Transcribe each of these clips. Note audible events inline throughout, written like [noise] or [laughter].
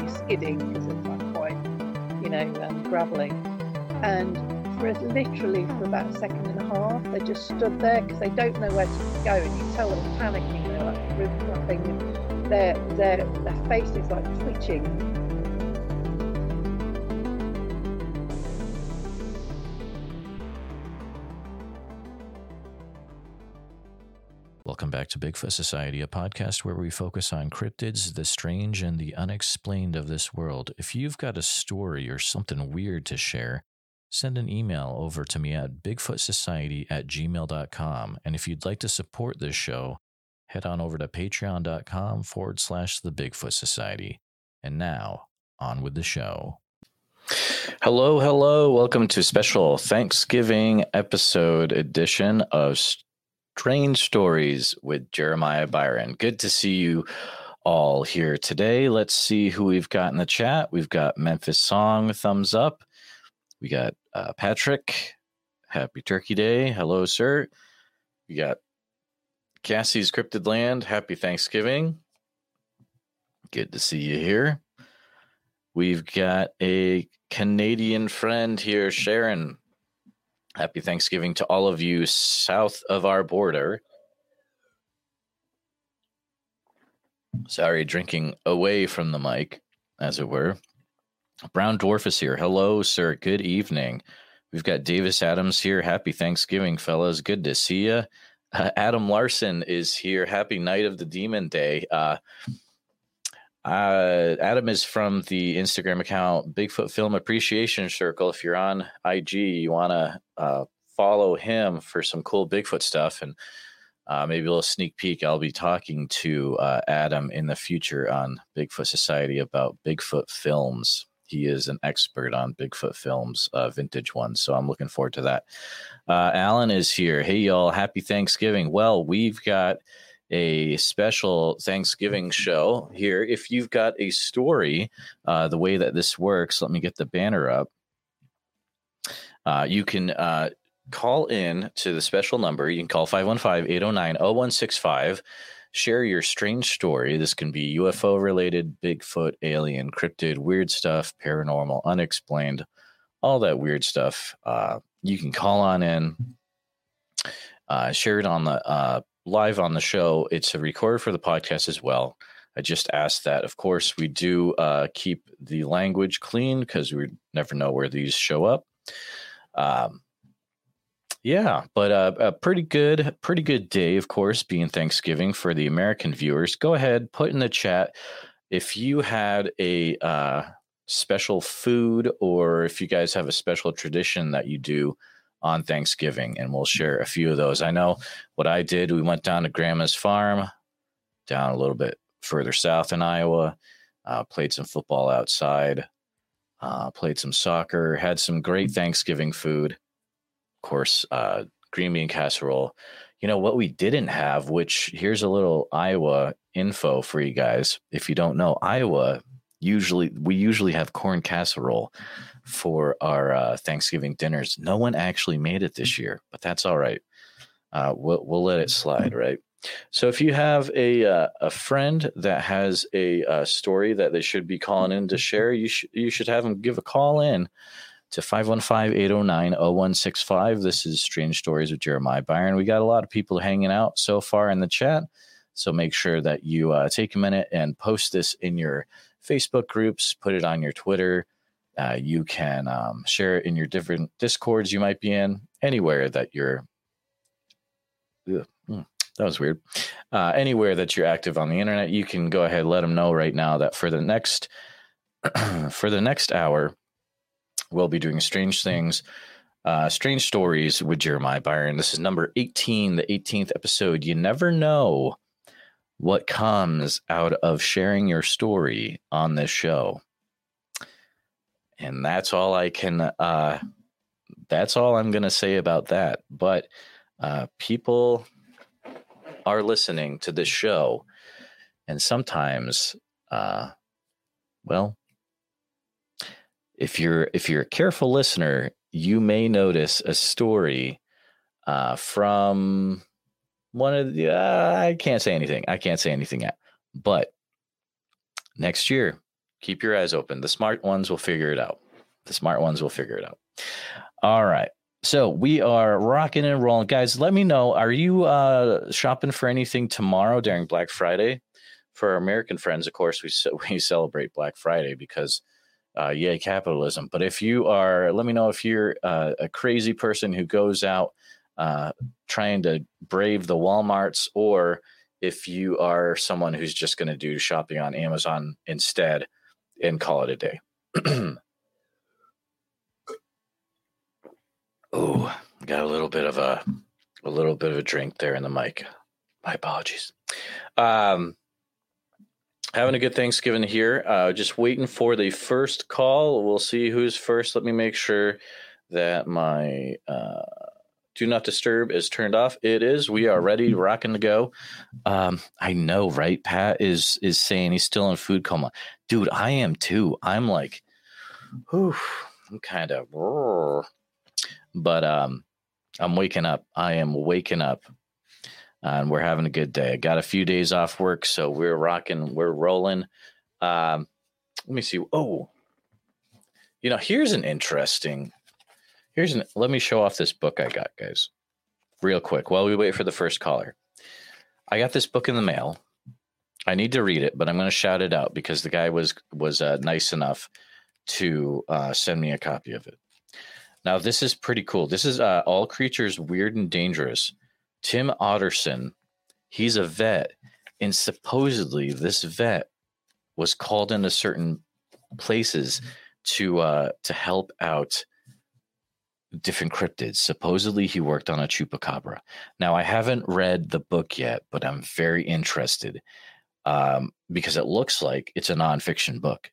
he's skidding because it's like quite, you know, um, gravelly. And for literally for about a second and a half, they just stood there because they don't know where to go, and you tell them panicking. They're like really nothing. And their their their face is like twitching. Back to Bigfoot Society, a podcast where we focus on cryptids, the strange, and the unexplained of this world. If you've got a story or something weird to share, send an email over to me at bigfootsociety at gmail.com. And if you'd like to support this show, head on over to patreon.com forward slash the Bigfoot Society. And now, on with the show. Hello, hello. Welcome to special Thanksgiving episode edition of Strange Stories with Jeremiah Byron. Good to see you all here today. Let's see who we've got in the chat. We've got Memphis Song, thumbs up. We got uh, Patrick, Happy Turkey Day. Hello, sir. We got Cassie's Cryptid Land, Happy Thanksgiving. Good to see you here. We've got a Canadian friend here, Sharon. Happy Thanksgiving to all of you south of our border. Sorry, drinking away from the mic, as it were. Brown Dwarf is here. Hello, sir. Good evening. We've got Davis Adams here. Happy Thanksgiving, fellas. Good to see you. Uh, Adam Larson is here. Happy Night of the Demon Day. Uh, uh, Adam is from the Instagram account Bigfoot Film Appreciation Circle. If you're on IG, you want to uh, follow him for some cool Bigfoot stuff and uh, maybe a little sneak peek. I'll be talking to uh, Adam in the future on Bigfoot Society about Bigfoot films. He is an expert on Bigfoot films, uh, vintage ones. So I'm looking forward to that. Uh, Alan is here. Hey, y'all. Happy Thanksgiving. Well, we've got a special Thanksgiving show here. If you've got a story, uh, the way that this works, let me get the banner up. Uh, you can uh, call in to the special number. You can call 515 809 0165. Share your strange story. This can be UFO related, Bigfoot, alien, cryptid, weird stuff, paranormal, unexplained, all that weird stuff. Uh, you can call on in, uh, share it on the uh, live on the show. It's a record for the podcast as well. I just asked that. Of course, we do uh, keep the language clean because we never know where these show up. Um, yeah, but uh, a pretty good, pretty good day, of course, being Thanksgiving for the American viewers. Go ahead, put in the chat if you had a uh, special food or if you guys have a special tradition that you do on Thanksgiving, and we'll share a few of those. I know what I did. We went down to Grandma's farm, down a little bit further south in Iowa, uh, played some football outside, uh, played some soccer, had some great Thanksgiving food. Of course, uh, green bean casserole. You know what we didn't have, which here's a little Iowa info for you guys. If you don't know, Iowa usually we usually have corn casserole for our uh, Thanksgiving dinners. No one actually made it this year, but that's all right. Uh, we'll we'll let it slide, right? So if you have a uh, a friend that has a, a, story that they should be calling in to share, you should you should have them give a call in to 515-809-0165. This is Strange Stories with Jeremiah Byron. We got a lot of people hanging out so far in the chat. So make sure that you uh, take a minute and post this in your Facebook groups, put it on your Twitter, uh, you can um, share it in your different discords you might be in, anywhere that you're. Ugh, hmm, that was weird. Uh, anywhere that you're active on the internet, you can go ahead let them know right now that for the next [clears throat] for the next hour, we'll be doing strange things, uh, strange stories with Jeremiah Byron. This is number 18, the 18th episode. You never know what comes out of sharing your story on this show. And that's all I can. Uh, that's all I'm going to say about that. But uh, people are listening to this show, and sometimes, uh, well, if you're if you're a careful listener, you may notice a story uh, from one of the. Uh, I can't say anything. I can't say anything yet, but next year, keep your eyes open. The smart ones will figure it out. The smart ones will figure it out. All right. So we are rocking and rolling, guys. Let me know. Are you uh, shopping for anything tomorrow during Black Friday? For our American friends, of course, we [laughs] we celebrate Black Friday because uh, yay capitalism. But if you are, let me know if you're uh, a crazy person who goes out uh, trying to brave the WalMarts, or if you are someone who's just going to do shopping on Amazon instead and call it a day. [clears throat] oh, got a little bit of a a little bit of a drink there in the mic. My apologies. Um, having a good Thanksgiving here. Uh, just waiting for the first call. We'll see who's first. Let me make sure that my uh, do not disturb is turned off. It is. We are ready, rocking to go. Um, I know, right? Pat is is saying he's still in food coma. Dude, I am too. I'm like, whew, I'm kind of, but um, I'm waking up. I am waking up and we're having a good day. I got a few days off work, so we're rocking, we're rolling. Um, let me see. Oh, you know, here's an interesting. Here's an. Let me show off this book I got, guys, real quick while we wait for the first caller. I got this book in the mail. I need to read it, but I'm going to shout it out because the guy was was uh, nice enough to uh, send me a copy of it. Now, this is pretty cool. This is uh, All Creatures Weird and Dangerous Tim Otterson, he's a vet, and supposedly this vet was called into certain places to uh, to help out different cryptids. Supposedly, he worked on a chupacabra. Now, I haven't read the book yet, but I'm very interested um, because it looks like it's a nonfiction book.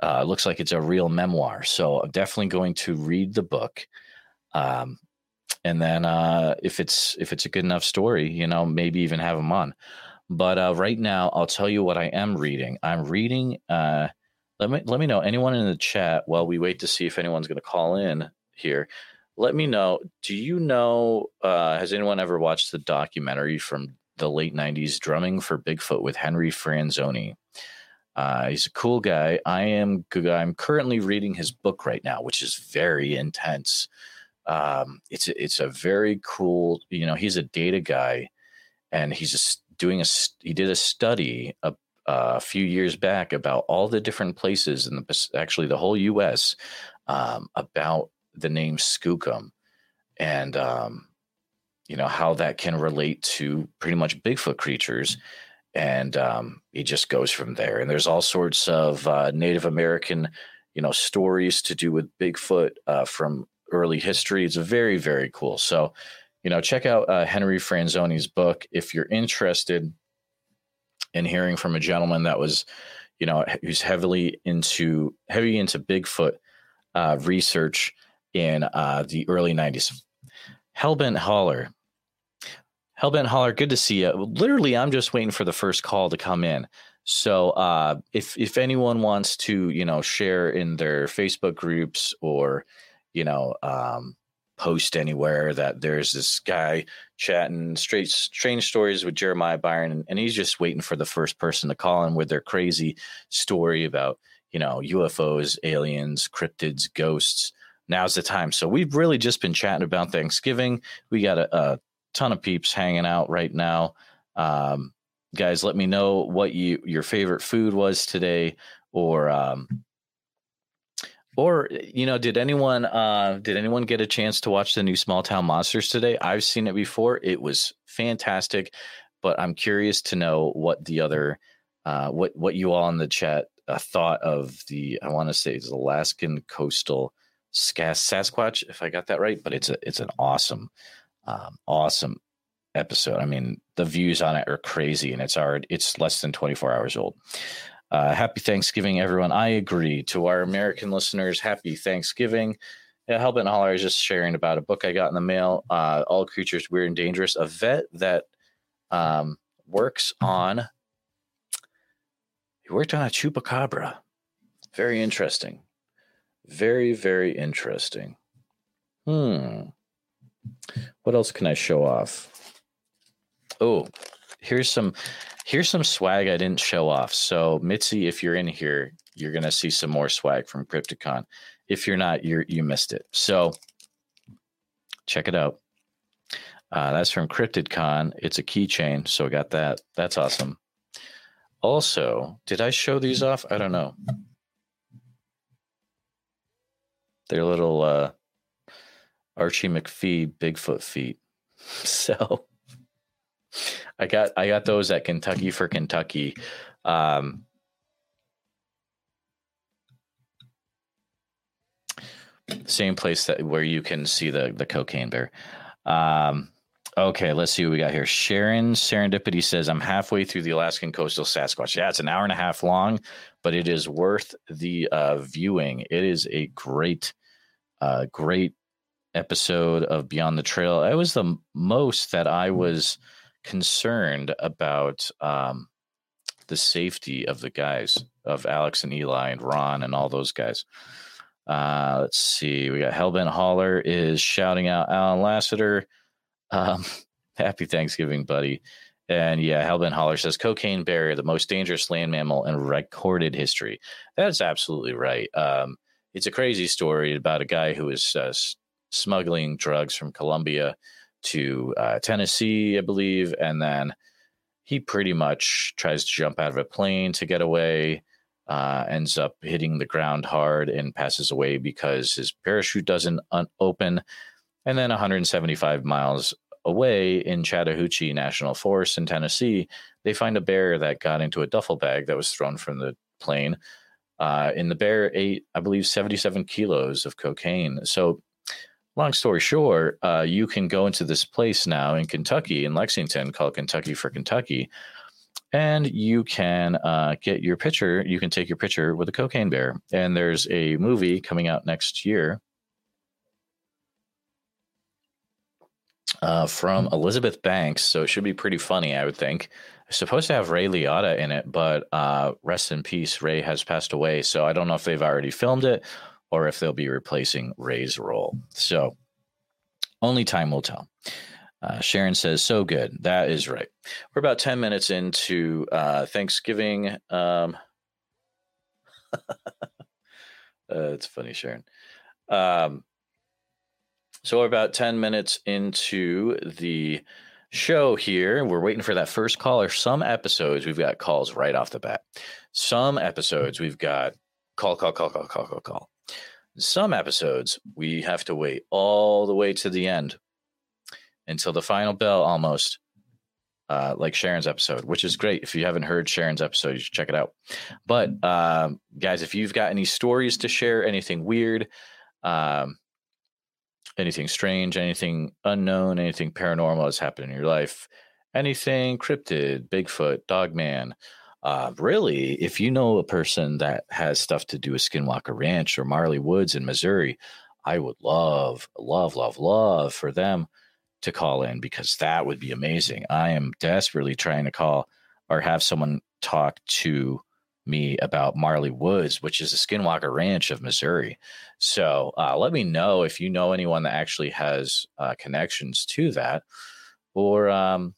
Uh, it looks like it's a real memoir. So I'm definitely going to read the book. Um, and then uh, if it's if it's a good enough story, you know, maybe even have them on. But uh, right now, I'll tell you what I am reading. I'm reading. Uh, let me let me know anyone in the chat while we wait to see if anyone's going to call in here. Let me know. Do you know? Uh, has anyone ever watched the documentary from the late '90s, "Drumming for Bigfoot" with Henry Franzoni? Uh, he's a cool guy. I am. I'm currently reading his book right now, which is very intense um, it's it's a very cool. You know, he's a data guy, and he's just doing a. He did a study a, a few years back about all the different places in the actually the whole U.S. Um, about the name Skookum, and um, you know how that can relate to pretty much Bigfoot creatures. And um, he just goes from there. And there's all sorts of uh, Native American, you know, stories to do with Bigfoot uh, from early history. It's very, very cool. So, you know, check out uh, Henry Franzoni's book if you're interested in hearing from a gentleman that was, you know, who's heavily into heavy into Bigfoot uh, research in uh, the early '90s. Hellbent Holler, Hellbent Holler, good to see you. Literally, I'm just waiting for the first call to come in. So uh, if if anyone wants to, you know, share in their Facebook groups or you know, um, post anywhere that there's this guy chatting straight strange stories with Jeremiah Byron, and he's just waiting for the first person to call in with their crazy story about you know UFOs, aliens, cryptids, ghosts. Now's the time. So we've really just been chatting about Thanksgiving. We got a, a ton of peeps hanging out right now. Um, guys, let me know what you your favorite food was today, or um, or you know, did anyone uh, did anyone get a chance to watch the new Small Town Monsters today? I've seen it before. It was fantastic, but I'm curious to know what the other uh, what what you all in the chat uh, thought of the I want to say it's Alaskan coastal Sasquatch, if I got that right. But it's a it's an awesome, um, awesome episode. I mean, the views on it are crazy, and it's already it's less than 24 hours old. Uh, happy Thanksgiving, everyone. I agree. To our American listeners, happy Thanksgiving. Yeah, Hellbent Holler is just sharing about a book I got in the mail. Uh, All Creatures Weird and Dangerous. A vet that um, works on. He worked on a chupacabra. Very interesting. Very, very interesting. Hmm. What else can I show off? Oh, here's some here's some swag I didn't show off. So Mitzi, if you're in here, you're gonna see some more swag from CryptidCon. If you're not, you're you missed it. So check it out. Uh, that's from CryptidCon. It's a keychain, so got that. That's awesome. Also, did I show these off? I don't know. They're little uh, Archie McPhee Bigfoot feet. [laughs] So I got I got those at Kentucky for Kentucky. Um, same place that where you can see the the cocaine bear. Um, okay, let's see what we got here. Sharon Serendipity says, "I'm halfway through the Alaskan coastal Sasquatch. Yeah, it's an hour and a half long, but it is worth the uh, viewing. It is a great, uh, great episode of Beyond the Trail. It was the most that I was concerned about um, the safety of the guys of Alex and Eli and Ron and all those guys." Uh, let's see. We got Hellbent Holler is shouting out Alan Lassiter. Um, [laughs] happy Thanksgiving, buddy. And yeah, Hellbent Holler says cocaine bear, the most dangerous land mammal in recorded history. That's absolutely right. Um, it's a crazy story about a guy who was uh, smuggling drugs from Colombia to uh, Tennessee, I believe, and then he pretty much tries to jump out of a plane to get away uh, ends up hitting the ground hard and passes away because his parachute doesn't un- open. And then 175 miles away in Chattahoochee National Forest in Tennessee, they find a bear that got into a duffel bag that was thrown from the plane. Uh, and the bear ate, I believe, 77 kilos of cocaine. So, long story short, uh, you can go into this place now in Kentucky, in Lexington, called Kentucky for Kentucky, and you can uh, get your picture. You can take your picture with a cocaine bear. And there's a movie coming out next year uh, from Elizabeth Banks. So it should be pretty funny, I would think. Supposed to have Ray Liotta in it, but uh, rest in peace, Ray has passed away. So I don't know if they've already filmed it or if they'll be replacing Ray's role. So only time will tell. Uh, Sharon says, so good. That is right. We're about 10 minutes into uh, Thanksgiving. Um, [laughs] uh, it's funny, Sharon. Um, so we're about 10 minutes into the show here. We're waiting for that first caller. Some episodes, we've got calls right off the bat. Some episodes, we've got call, call, call, call, call, call, call. Some episodes, we have to wait all the way to the end until the final bell almost. Uh, like Sharon's episode, which is great. If you haven't heard Sharon's episode, you should check it out. But um, guys, if you've got any stories to share, anything weird, um, anything strange, anything unknown, anything paranormal has happened in your life, anything cryptid, Bigfoot, Dogman, uh, really, if you know a person that has stuff to do with Skinwalker Ranch or Marley Woods in Missouri, I would love, love, love, love for them to call in because that would be amazing. I am desperately trying to call or have someone talk to me about Marley Woods, which is a Skinwalker Ranch of Missouri. So uh, let me know if you know anyone that actually has uh, connections to that, or um,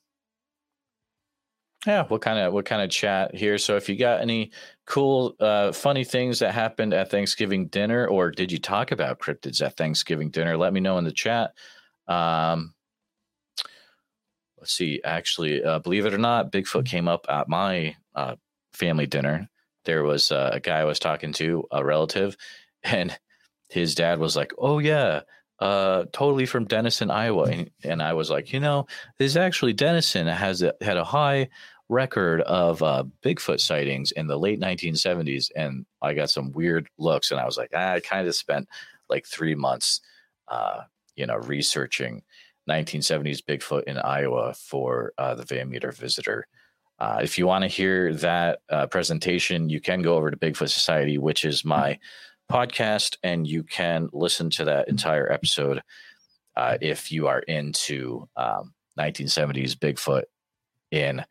yeah, what kind of what kind of chat here? So if you got any cool, uh, funny things that happened at Thanksgiving dinner, or did you talk about cryptids at Thanksgiving dinner? Let me know in the chat. Um, let's see, actually, uh, believe it or not, Bigfoot came up at my uh, family dinner. There was a guy I was talking to, a relative, [laughs] and his dad was like, "Oh yeah, uh, totally from Denison, Iowa." And, and, I was like, "You know, this actually Denison has a, had a high record of uh, Bigfoot sightings in the late 1970s." And I got some weird looks, and I was like, "I kind of spent like three months, uh, you know, researching." 1970s Bigfoot in Iowa for uh, the Van Meter Visitor Uh, if you want to hear that uh, presentation, you can go over to Bigfoot Society, which is my podcast, and you can listen to that entire episode uh, if you are into um, 1970s Bigfoot in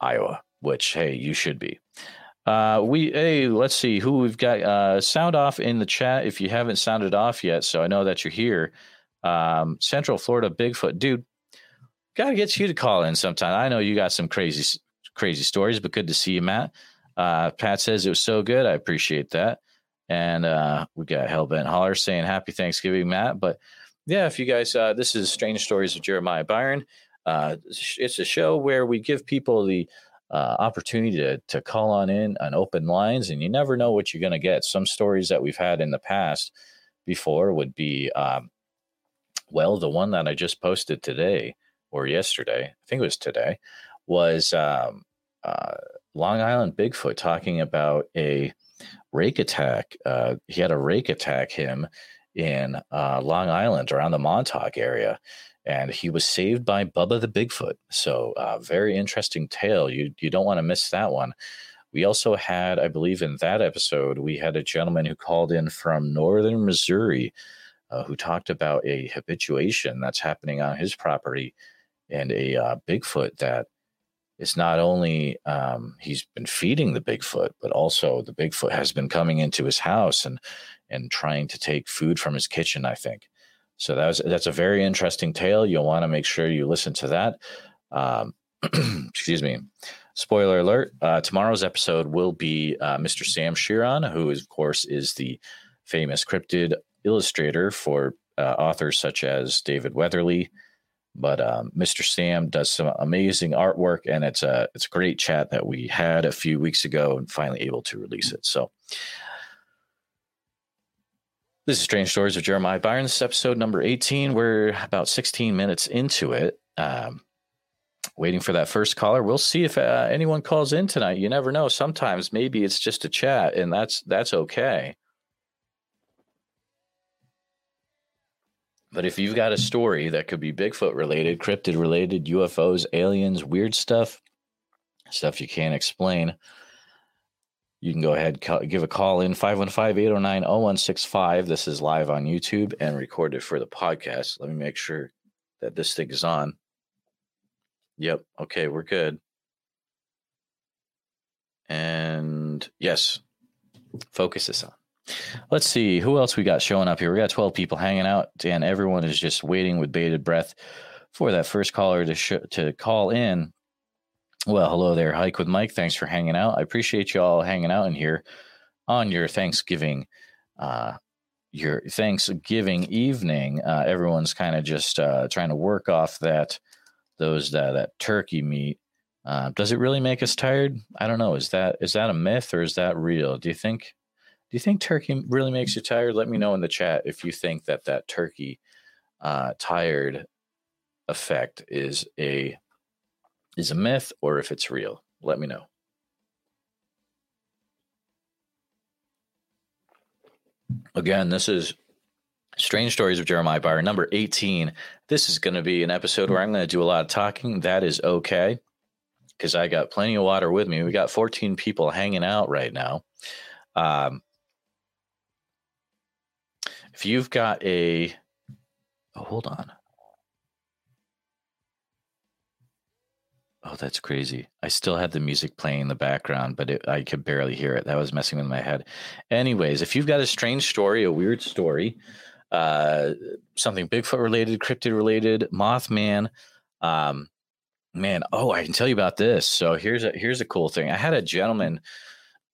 Iowa, which, hey, you should be. Uh, we hey, let's see who we've got. Uh, sound off in the chat if you haven't sounded off yet. So I know that you're here. Um, Central Florida Bigfoot, dude. Got to get you to call in sometime. I know you got some crazy, crazy stories, but good to see you, Matt. Uh, Pat says it was so good. I appreciate that. And uh, we got Hellbent Holler saying Happy Thanksgiving, Matt. But yeah, if you guys, uh, this is Strange Stories of Jeremiah Byron. Uh, it's a show where we give people the uh, opportunity to to call on in on open lines, and you never know what you're going to get. Some stories that we've had in the past before would be, um, well, the one that I just posted today or yesterday, I think it was today, was um, uh, Long Island Bigfoot talking about a rake attack. Uh, he had a rake attack him in uh, Long Island around the Montauk area and he was saved by Bubba the Bigfoot. So, uh, very interesting tale. You you don't want to miss that one. We also had, I believe, in that episode, we had a gentleman who called in from northern Missouri, uh, who talked about a habituation that's happening on his property, and a uh, Bigfoot that is not only um, he's been feeding the Bigfoot, but also the Bigfoot has been coming into his house and and trying to take food from his kitchen. I think. So that was that's a very interesting tale. You'll want to make sure you listen to that. Um, [clears throat] excuse me. Spoiler alert: uh, Tomorrow's episode will be uh, Mr. Sam Shearon, who, is, of course, is the famous cryptid illustrator for uh, authors such as David Weatherly. But um, Mr. Sam does some amazing artwork, and it's a it's a great chat that we had a few weeks ago, and finally able to release it. So this is Strange Stories of Jeremiah Byron. This is episode number 18. We're about 16 minutes into it. Um, waiting for that first caller. We'll see if uh, anyone calls in tonight. You never know. Sometimes maybe it's just a chat, and that's that's okay. But if you've got a story that could be Bigfoot related, cryptid related, UFOs, aliens, weird stuff, stuff you can't explain, you can go ahead give a call in 515-809-0165 this is live on youtube and recorded for the podcast. Let me make sure that this thing is on. Yep okay we're good. And yes focus is on let's see who else we got showing up here we got 12 people hanging out and everyone is just waiting with bated breath for that first caller to sh- to call in well, hello there, Hike with Mike. Thanks for hanging out. I appreciate you all hanging out in here on your Thanksgiving, uh, your Thanksgiving evening. Uh, everyone's kind of just uh, trying to work off that those that that turkey meat. Uh, does it really make us tired? I don't know. Is that is that a myth or is that real? Do you think do you think turkey really makes you tired? Let me know in the chat if you think that that turkey uh, tired effect is a is a myth or if it's real. Let me know. Again, this is Strange Stories of Jeremiah Byron, number 18. This is going to be an episode where I'm going to do a lot of talking. That is okay because I got plenty of water with me. We got 14 people hanging out right now. Um, if you've got a, oh, hold on. Oh, that's crazy. I still had the music playing in the background, but it, I could barely hear it. That was messing with my head. Anyways, if you've got a strange story, a weird story, uh, something Bigfoot related, cryptid related, Mothman, um, man, oh, I can tell you about this. So here's a here's a cool thing. I had a gentleman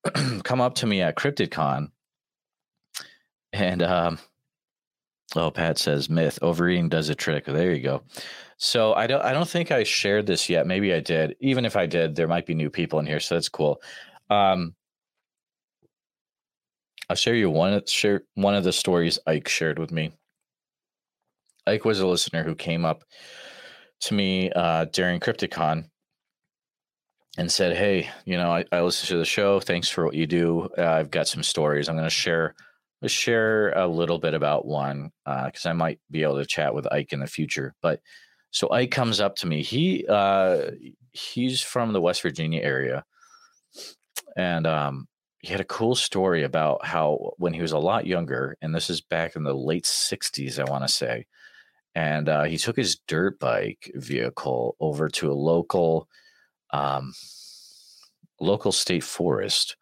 [clears throat] come up to me at CryptidCon, and um, oh, Pat says myth overeating does a trick. There you go. So I don't I don't think I shared this yet. Maybe I did. Even if I did, there might be new people in here, so that's cool. Um, I'll share you one share one of the stories Ike shared with me. Ike was a listener who came up to me uh, during CryptidCon and said, "Hey, you know, I, I listened to the show. Thanks for what you do. Uh, I've got some stories. I'm going to share." Share a little bit about one because uh, I might be able to chat with Ike in the future. But So Ike comes up to me. He uh, he's from the West Virginia area, and um, he had a cool story about how when he was a lot younger, and this is back in the late '60s, I want to say, and uh, he took his dirt bike vehicle over to a local um, local state forest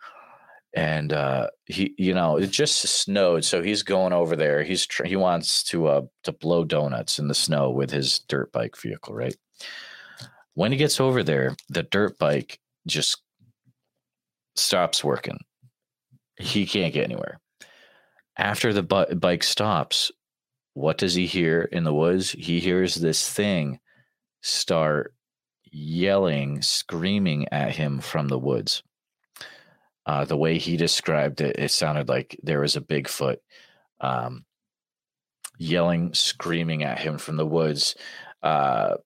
and uh, he you know it just snowed so he's going over there. He's tr- he wants to uh to blow donuts in the snow with his dirt bike vehicle right? When he gets over there the dirt bike just stops working. He can't get anywhere. After the bu- bike stops what does he hear in the woods? He hears this thing start yelling screaming at him from the woods uh, the way he described it, it sounded like there was a Bigfoot um, yelling, screaming at him from the woods. Uh,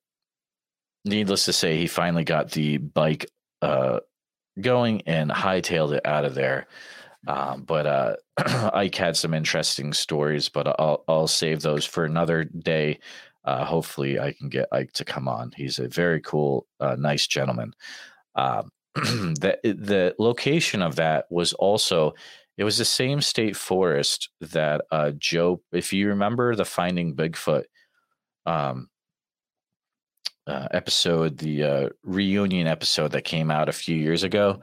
needless to say, he finally got the bike uh, going and hightailed it out of there. Um, but uh, [clears throat] Ike had some interesting stories, but I'll I'll save those for another day. Uh, hopefully, I can get Ike to come on. He's a very cool, uh, nice gentleman. Um, [clears throat] the the location of that was also it was the same state forest that uh, Joe. If you remember the Finding Bigfoot um, uh, episode, the uh, reunion episode that came out a few years ago,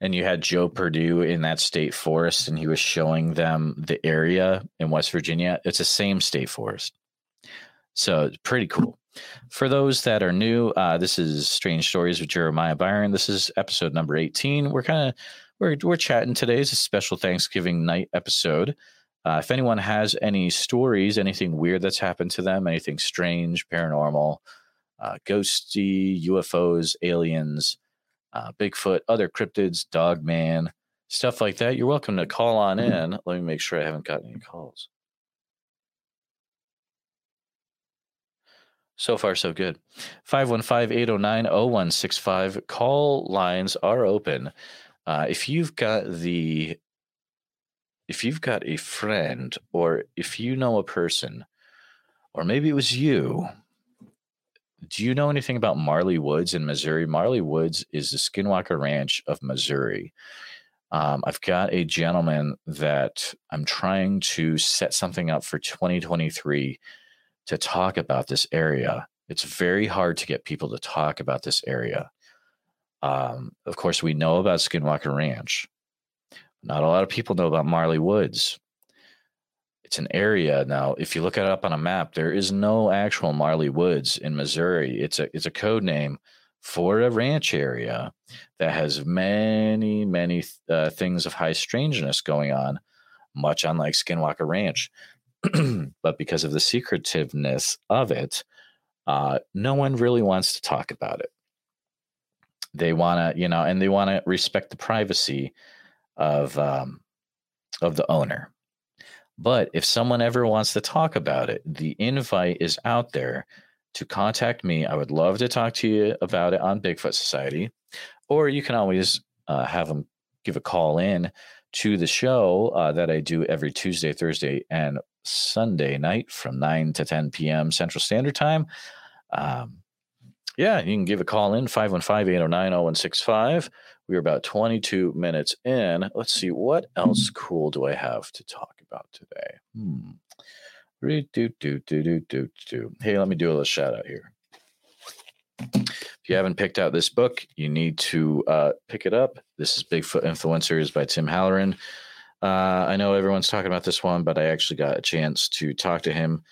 and you had Joe Purdue in that state forest, and he was showing them the area in West Virginia. It's the same state forest, so it's pretty cool. For those that are new, uh, this is Strange Stories with Jeremiah Byron. This is episode number 18. We're kind of we're we're chatting today. It's a special Thanksgiving night episode. Uh, if anyone has any stories, anything weird that's happened to them, anything strange, paranormal, uh, ghosty, UFOs, aliens, uh, Bigfoot, other cryptids, dog man, stuff like that, you're welcome to call on in. Let me make sure I haven't got any calls. So far, so good. 515 809 0165. Call lines are open. Uh, if you've got the if you've got a friend or if you know a person or maybe it was you do you know anything about marley woods in missouri marley woods is the skinwalker ranch of missouri um, i've got a gentleman that i'm trying to set something up for 2023 to talk about this area. It's very hard to get people to talk about this area. Um, of course, we know about Skinwalker Ranch. Not a lot of people know about Marley Woods. It's an area now. If you look it up on a map, there is no actual Marley Woods in Missouri. It's a it's a code name for a ranch area that has many many uh, things of high strangeness going on, much unlike Skinwalker Ranch. [clears throat] but because of the secretiveness of it, uh, no one really wants to talk about it. They want to, you know, and they want to respect the privacy of um, of the owner. But if someone ever wants to talk about it, the invite is out there to contact me. I would love to talk to you about it on Bigfoot Society, or you can always uh, have them give a call in to the show uh, that I do every Tuesday, Thursday, and Sunday night from 9 to 10 p.m. Central Standard Time. Um, yeah, you can give a call in 515 809 0165. We're about 22 minutes in. Let's see, what else cool do I have to talk about today? Hmm. Do, do, do, do, do, do. Hey, let me do a little shout out here. If you haven't picked out this book, you need to uh, pick it up. This is Bigfoot Influencers by Tim Halloran. Uh, I know everyone's talking about this one, but I actually got a chance to talk to him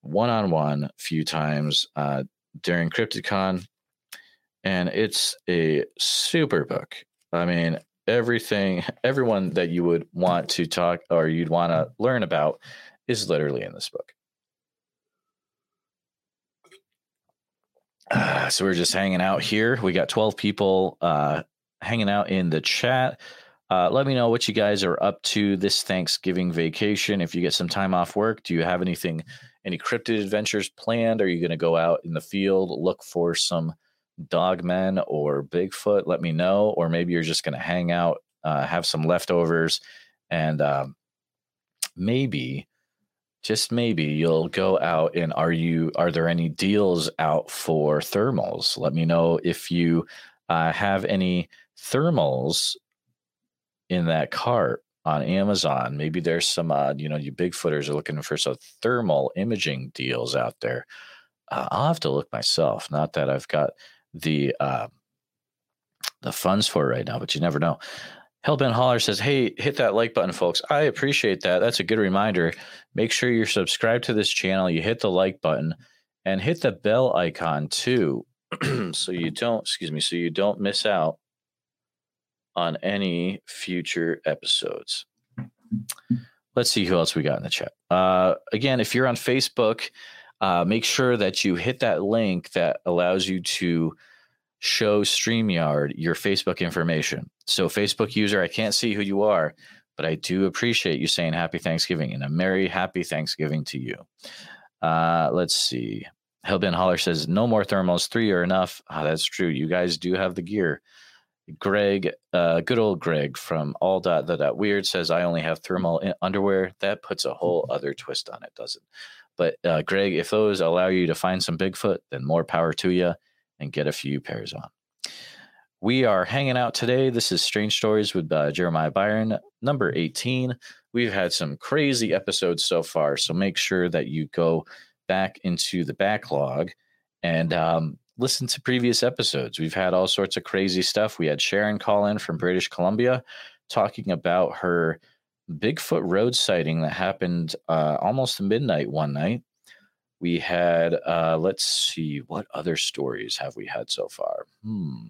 one on one a few times uh, during CryptidCon, and it's a super book. I mean, everything, everyone that you would want to talk or you'd want to learn about is literally in this book. Uh, so we're just hanging out here. We got 12 people uh, hanging out in the chat. Uh, let me know what you guys are up to this Thanksgiving vacation. If you get some time off work, do you have anything, any cryptid adventures planned? Are you going to go out in the field, look for some dogmen or Bigfoot? Let me know. Or maybe you're just going to hang out, uh, have some leftovers, and um, maybe just maybe you'll go out and are you are there any deals out for thermals? Let me know if you uh, have any thermals in that cart on Amazon. Maybe there's some, uh, you know, you Bigfooters are looking for some thermal imaging deals out there. Uh, I'll have to look myself. Not that I've got the uh, the funds for it right now, but you never know. Hellbent Holler says, Hey, hit that like button, folks. I appreciate that. That's a good reminder. Make sure you're subscribed to this channel. You hit the like button and hit the bell icon too. [clears throat] so you don't, excuse me, so you don't miss out on any future episodes. Let's see who else we got in the chat. Uh, again, if you're on Facebook, uh, make sure that you hit that link that allows you to show StreamYard your Facebook information. So, Facebook user, I can't see who you are, but I do appreciate you saying happy Thanksgiving and a merry happy Thanksgiving to you. Uh, let's see. Hellbent Holler says, no more thermals. Three are enough. Oh, that's true. You guys do have the gear. Greg, uh, good old Greg from all dot the dot weird says, I only have thermal underwear. That puts a whole [laughs] other twist on it, doesn't? But uh, Greg, if those allow you to find some Bigfoot, then more power to you and get a few pairs on. We are hanging out today. This is Strange Stories with uh, Jeremiah Byron, number 18. We've had some crazy episodes so far, so make sure that you go back into the backlog and um, listen to previous episodes. We've had all sorts of crazy stuff. We had Sharon call in from British Columbia talking about her Bigfoot road sighting that happened uh, almost midnight one night we had uh, let's see what other stories have we had so far hmm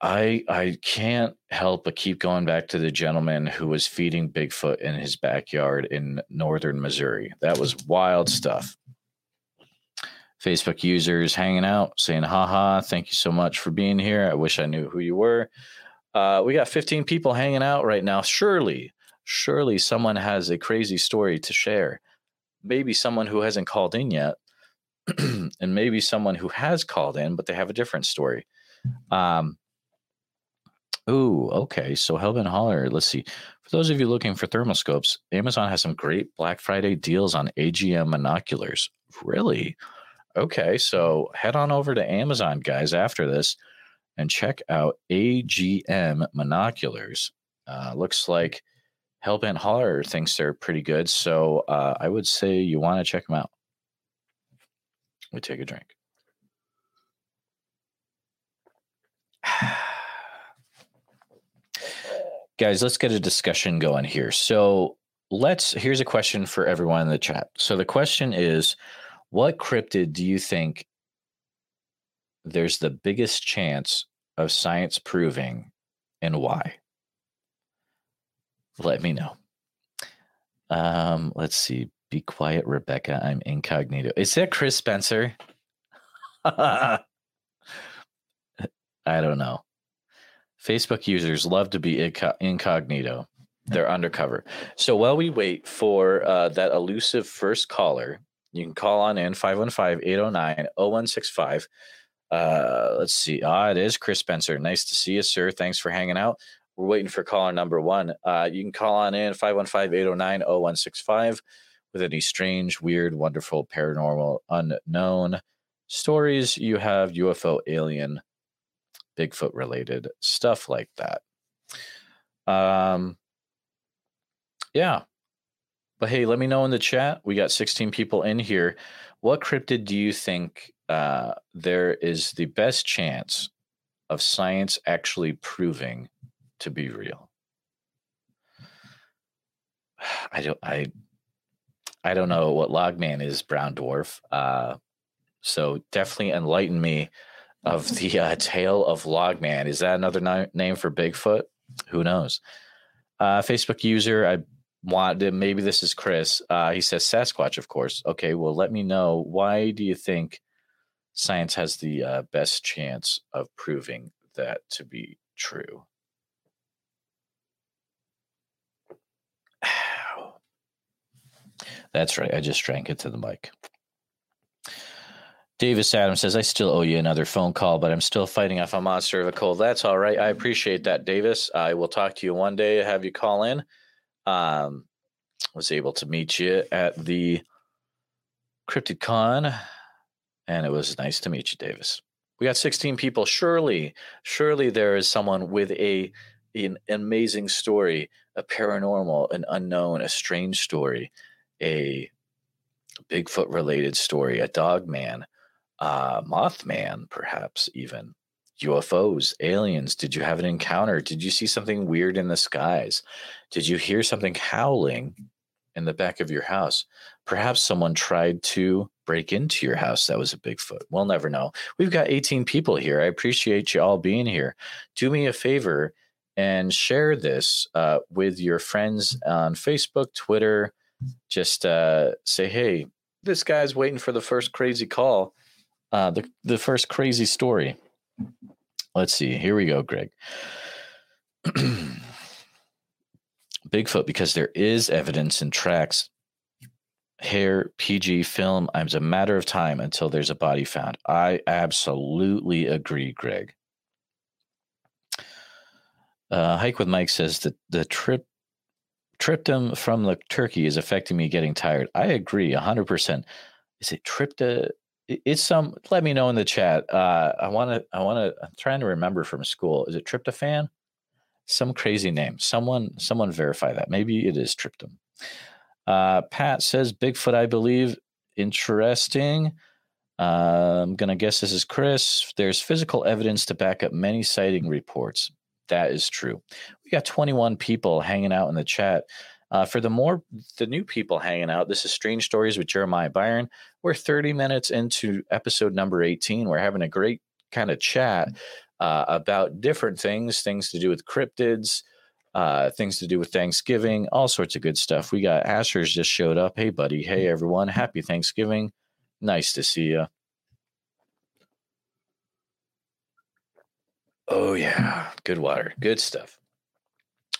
I I can't help but keep going back to the gentleman who was feeding Bigfoot in his backyard in northern Missouri. That was wild stuff. Facebook users hanging out, saying, haha, thank you so much for being here. I wish I knew who you were. Uh, we got 15 people hanging out right now. Surely surely someone has a crazy story to share. Maybe someone who hasn't called in yet, [clears throat] and maybe someone who has called in, but they have a different story. Um, ooh, okay. So Hellbent Holler, let's see. For those of you looking for thermoscopes, Amazon has some great Black Friday deals on AGM monoculars. Really? Okay, so head on over to Amazon, guys, after this and check out AGM monoculars. Uh, looks like Hellbent Holler thinks they're pretty good. So uh, I would say you want to check them out. We take a drink. [sighs] Guys, let's get a discussion going here. So let's here's a question for everyone in the chat. So the question is what cryptid do you think there's the biggest chance of science proving and why? let me know. Um, let's see. Be quiet, Rebecca. I'm incognito. Is that Chris Spencer? [laughs] I don't know. Facebook users love to be incognito. They're undercover. So while we wait for uh, that elusive first caller, you can call on in 515 809 0165. Uh, let's see. Ah, it is Chris Spencer. Nice to see you, sir. Thanks for hanging out. We're waiting for caller number one. Uh, you can call on in 515 809 0165 with any strange, weird, wonderful, paranormal, unknown stories you have, UFO, alien, Bigfoot related, stuff like that. Um, yeah. But hey, let me know in the chat. We got 16 people in here. What cryptid do you think uh, there is the best chance of science actually proving to be real. [sighs] I don't I I don't know what logman is brown dwarf. Uh so definitely enlighten me of the uh, tale of logman. Is that another name for Bigfoot? Who knows? Uh Facebook user I wanted maybe this is Chris. Uh he says Sasquatch of course. Okay, well let me know why do you think science has the uh, best chance of proving that to be true? [sighs] That's right. I just drank it to the mic. Davis Adams says, I still owe you another phone call, but I'm still fighting off a monster of a cold. That's all right. I appreciate that, Davis. I will talk to you one day, have you call in. Um, was able to meet you at the CryptidCon, and it was nice to meet you, Davis. We got 16 people. Surely, surely there is someone with a an amazing story, a paranormal, an unknown, a strange story, a Bigfoot related story, a dog man, uh, Mothman, perhaps even UFOs, aliens. Did you have an encounter? Did you see something weird in the skies? Did you hear something howling in the back of your house? Perhaps someone tried to break into your house that was a Bigfoot. We'll never know. We've got 18 people here. I appreciate you all being here. Do me a favor and share this uh, with your friends on Facebook, Twitter. Just uh, say, hey, this guy's waiting for the first crazy call, uh, the, the first crazy story. Let's see. Here we go, Greg. [clears throat] Bigfoot, because there is evidence and tracks, hair, PG, film. It's a matter of time until there's a body found. I absolutely agree, Greg. Uh, Hike with Mike says that the trip tryptum from the turkey is affecting me getting tired. I agree 100%. Is it trypta? It's some, let me know in the chat. Uh, I want to, I want to, I'm trying to remember from school. Is it tryptophan? Some crazy name. Someone, someone verify that. Maybe it is tryptum. Uh, Pat says Bigfoot, I believe. Interesting. Uh, I'm to guess this is Chris. There's physical evidence to back up many sighting reports. That is true. We got 21 people hanging out in the chat. Uh, for the more the new people hanging out, this is Strange Stories with Jeremiah Byron. We're 30 minutes into episode number 18. We're having a great kind of chat uh, about different things, things to do with cryptids, uh, things to do with Thanksgiving, all sorts of good stuff. We got Asher's just showed up. Hey, buddy. Hey, everyone. Happy Thanksgiving. Nice to see you. Oh yeah, good water, good stuff.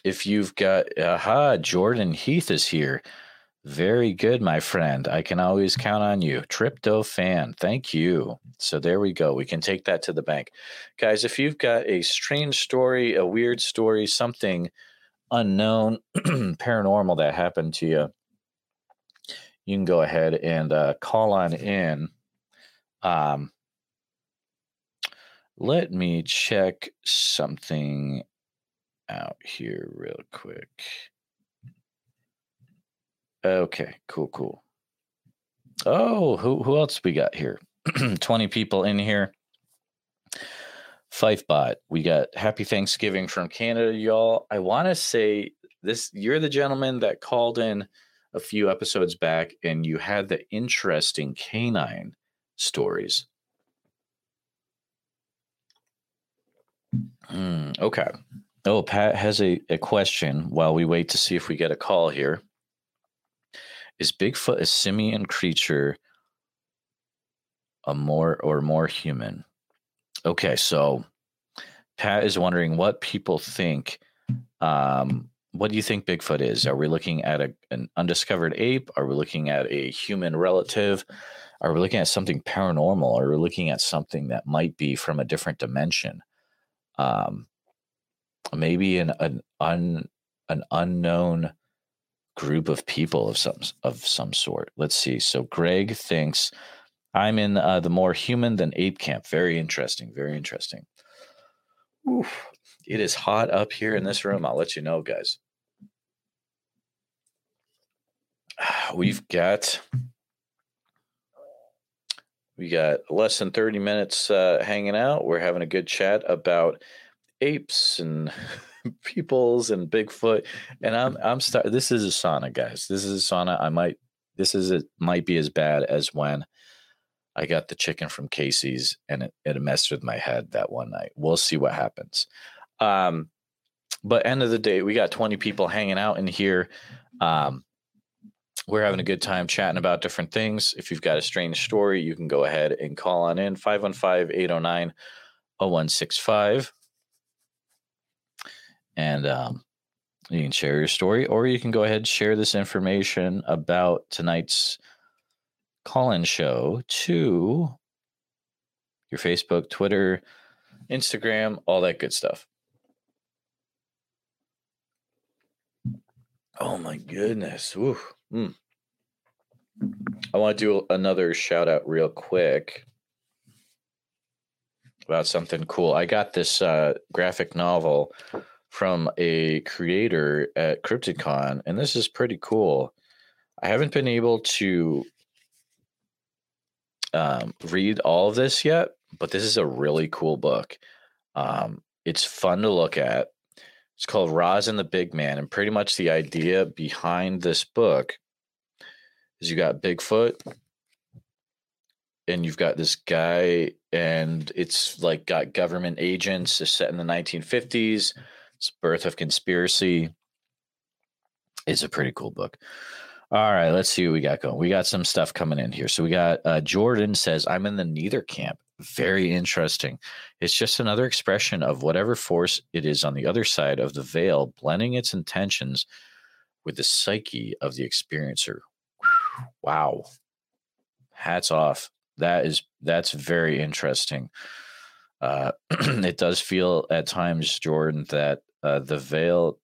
If you've got aha, Jordan Heath is here. Very good, my friend. I can always count on you. Tryptophan. Thank you. So there we go. We can take that to the bank. Guys, if you've got a strange story, a weird story, something unknown, [clears throat] paranormal that happened to you, you can go ahead and uh, call on in. Um, let me check something out here real quick. Okay, cool, cool. Oh, who who else we got here? [clears throat] 20 people in here. Fifebot, we got Happy Thanksgiving from Canada, y'all. I want to say this you're the gentleman that called in a few episodes back and you had the interesting canine stories. Mm, okay. Oh, Pat has a, a question while we wait to see if we get a call here. Is Bigfoot a simian creature, a more or more human? Okay, so Pat is wondering what people think. Um, what do you think Bigfoot is? Are we looking at a, an undiscovered ape? Are we looking at a human relative? Are we looking at something paranormal? Are we looking at something that might be from a different dimension? um, maybe an an un, an unknown group of people of some of some sort. Let's see. So Greg thinks I'm in uh, the more human than ape camp. Very interesting. Very interesting. Oof. It is hot up here in this room. I'll let you know, guys. [sighs] We've got we got less than 30 minutes uh, hanging out. We're having a good chat about apes and [laughs] peoples and Bigfoot. And I'm I'm start. This is a sauna, guys. This is a sauna. I might. This is it. Might be as bad as when I got the chicken from Casey's and it, it messed with my head that one night. We'll see what happens. Um, but end of the day, we got 20 people hanging out in here. Um, we're having a good time chatting about different things. If you've got a strange story, you can go ahead and call on in 515 809 0165. And um, you can share your story, or you can go ahead and share this information about tonight's call in show to your Facebook, Twitter, Instagram, all that good stuff. Oh my goodness. Ooh. Mm. I want to do another shout out real quick about something cool. I got this uh, graphic novel from a creator at CryptidCon, and this is pretty cool. I haven't been able to um, read all of this yet, but this is a really cool book. Um, it's fun to look at. It's called Roz and the Big Man, and pretty much the idea behind this book is you got Bigfoot, and you've got this guy, and it's like got government agents. Set in the 1950s. It's Birth of Conspiracy. It's a pretty cool book. All right, let's see what we got going. We got some stuff coming in here. So we got uh, Jordan says, I'm in the neither camp. Very interesting. It's just another expression of whatever force it is on the other side of the veil, blending its intentions with the psyche of the experiencer. Wow. Hats off. That is that's very interesting. Uh, [clears throat] it does feel at times, Jordan, that uh, the veil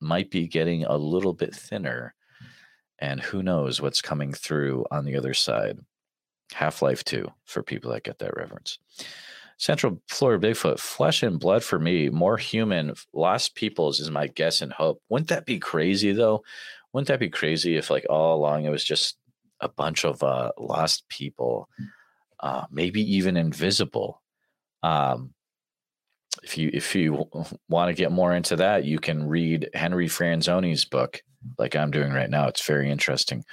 might be getting a little bit thinner and who knows what's coming through on the other side. Half Life 2 for people that get that reference. Central Florida Bigfoot, flesh and blood for me, more human. Lost peoples is my guess and hope. Wouldn't that be crazy though? Wouldn't that be crazy if like all along it was just a bunch of uh, lost people, uh, maybe even invisible? Um, if you if you want to get more into that, you can read Henry Franzoni's book, like I'm doing right now. It's very interesting.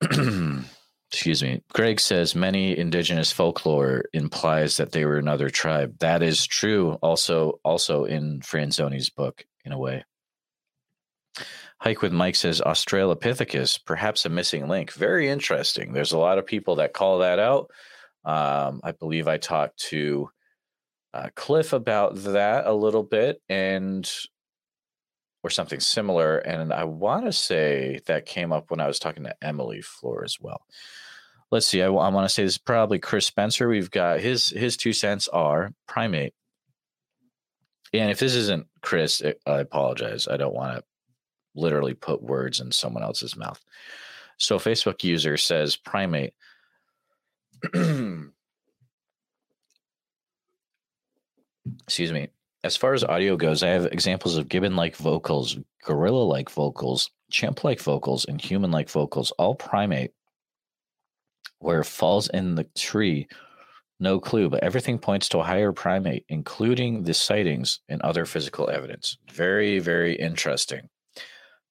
[clears throat] Excuse me. Greg says many indigenous folklore implies that they were another tribe. That is true. Also, also in Franzoni's book, in a way. Hike with Mike says Australopithecus, perhaps a missing link. Very interesting. There's a lot of people that call that out. Um, I believe I talked to uh, Cliff about that a little bit, and or something similar. And I want to say that came up when I was talking to Emily Floor as well. Let's see. I, I want to say this is probably Chris Spencer. We've got his his two cents are primate. And if this isn't Chris, I apologize. I don't want to literally put words in someone else's mouth. So Facebook user says primate. [clears throat] Excuse me. As far as audio goes, I have examples of gibbon like vocals, gorilla like vocals, chimp like vocals, and human like vocals, all primate, where falls in the tree, no clue, but everything points to a higher primate, including the sightings and other physical evidence. Very, very interesting.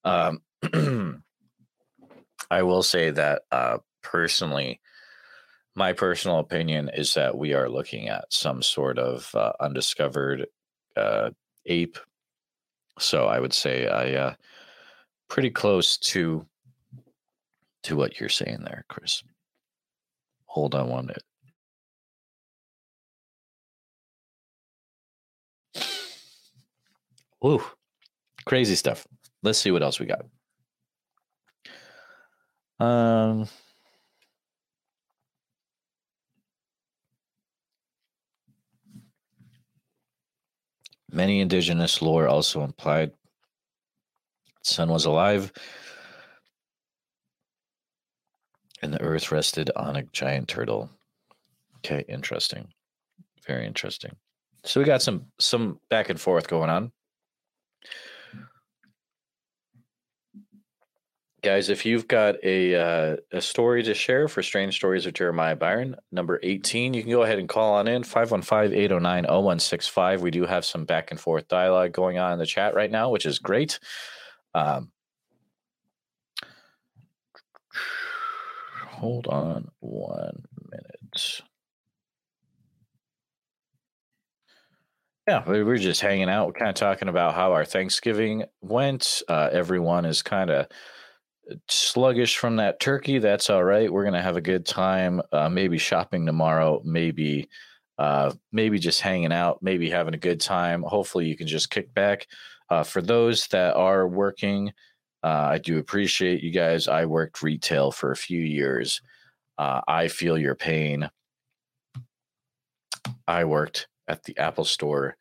Um, [clears throat] I will say that uh, personally, my personal opinion is that we are looking at some sort of uh, undiscovered uh, ape. So I would say I uh, pretty close to to what you're saying there, Chris. Hold on one minute. Ooh, crazy stuff. Let's see what else we got. Um. Many indigenous lore also implied the sun was alive and the earth rested on a giant turtle. Okay, interesting. Very interesting. So we got some some back and forth going on. Guys, if you've got a uh, a story to share for Strange Stories of Jeremiah Byron, number 18, you can go ahead and call on in 515-809-0165. We do have some back and forth dialogue going on in the chat right now, which is great. Um, hold on one minute. Yeah, we we're just hanging out. We're kind of talking about how our Thanksgiving went. Uh, everyone is kind of sluggish from that turkey. That's all right. We're gonna have a good time. Uh, maybe shopping tomorrow. Maybe, uh, maybe just hanging out. Maybe having a good time. Hopefully, you can just kick back. Uh, for those that are working, uh, I do appreciate you guys. I worked retail for a few years. Uh, I feel your pain. I worked at the Apple Store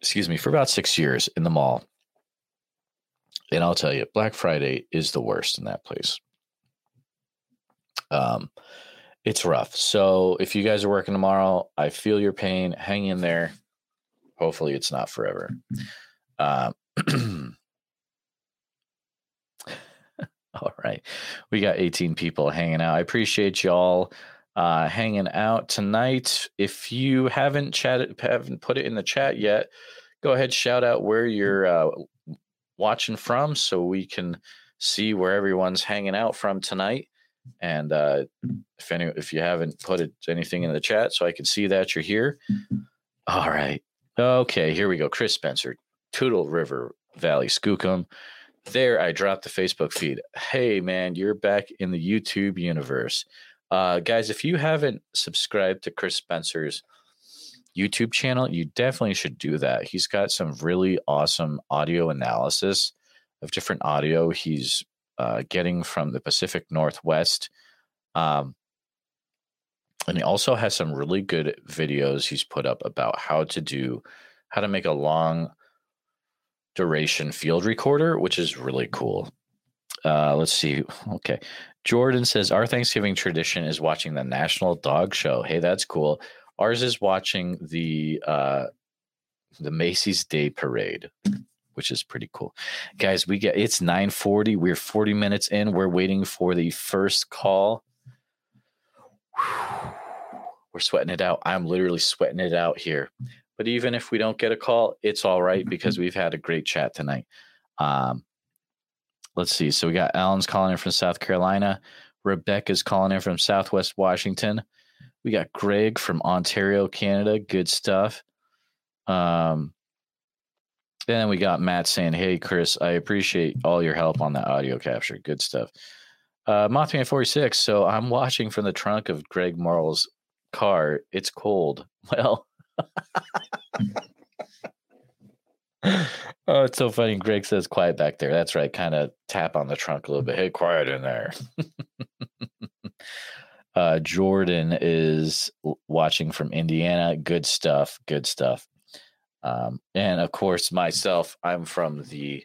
excuse me, for about six years in the mall. And I'll tell you, Black Friday is the worst in that place. Um, it's rough. So if you guys are working tomorrow, I feel your pain. Hang in there. Hopefully, it's not forever. Um, [clears throat] all right, we got 18 people hanging out. I appreciate y'all uh, hanging out tonight. If you haven't chatted, haven't put it in the chat yet, go ahead, shout out where you're uh, watching from, so we can see where everyone's hanging out from tonight. And uh, if any, if you haven't put it, anything in the chat, so I can see that you're here. All right, okay, here we go. Chris Spencer, Toutle River Valley, Skookum. There, I dropped the Facebook feed. Hey, man, you're back in the YouTube universe. Uh, guys, if you haven't subscribed to Chris Spencer's YouTube channel, you definitely should do that. He's got some really awesome audio analysis of different audio he's uh, getting from the Pacific Northwest. Um, and he also has some really good videos he's put up about how to do, how to make a long duration field recorder, which is really cool. Uh, let's see. Okay. Jordan says our Thanksgiving tradition is watching the National Dog Show. Hey, that's cool. Ours is watching the uh, the Macy's Day Parade, which is pretty cool. Guys, we get it's 9:40. We're 40 minutes in. We're waiting for the first call. We're sweating it out. I'm literally sweating it out here. But even if we don't get a call, it's all right because we've had a great chat tonight. Um, let's see. So we got Alan's calling in from South Carolina. Rebecca's calling in from Southwest Washington. We got Greg from Ontario, Canada. Good stuff. Um, then we got Matt saying, "Hey, Chris, I appreciate all your help on that audio capture. Good stuff." Uh, Mothman forty six. So I'm watching from the trunk of Greg Morrell's car. It's cold. [laughs] Well. [laughs] oh, it's so funny. Greg says quiet back there. That's right. Kind of tap on the trunk a little bit. Hey, quiet in there. [laughs] uh, Jordan is watching from Indiana. Good stuff. Good stuff. Um, and of course, myself, I'm from the,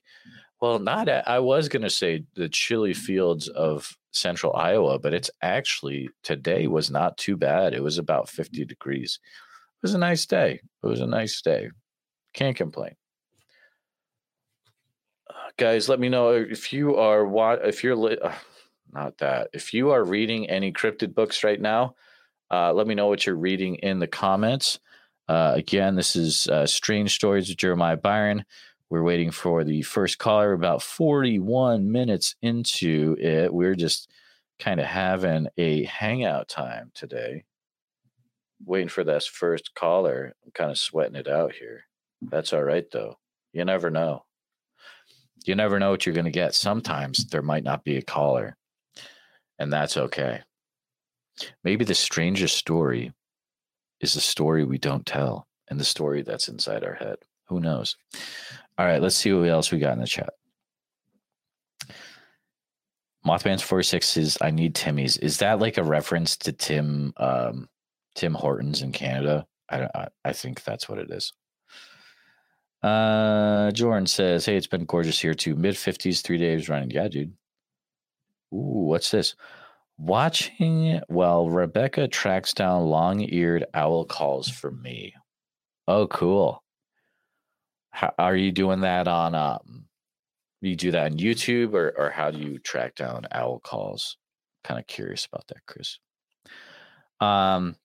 well, not, at, I was going to say the chilly fields of central Iowa, but it's actually today was not too bad. It was about 50 degrees. It was a nice day. It was a nice day. Can't complain guys, let me know if you are if you're uh, not that if you are reading any cryptid books right now. Uh, let me know what you're reading in the comments. Uh, again, this is uh, Strange Stories of Jeremiah Byron. We're waiting for the first caller. About 41 minutes into it, we're just kind of having a hangout time today. Waiting for this first caller. I'm kind of sweating it out here. That's all right, though. You never know you never know what you're going to get. Sometimes there might not be a caller, and that's okay. Maybe the strangest story is the story we don't tell and the story that's inside our head. Who knows? All right, let's see what else we got in the chat. Mothman's 46 is I need Timmy's. Is that like a reference to Tim um Tim Hortons in Canada? I don't I, I think that's what it is. Uh, Jordan says, "Hey, it's been gorgeous here too. Mid fifties, three days running. Yeah, dude. Ooh, what's this? Watching while Rebecca tracks down long-eared owl calls for me. Oh, cool. How, are you doing that on? Um, you do that on YouTube, or or how do you track down owl calls? Kind of curious about that, Chris. Um,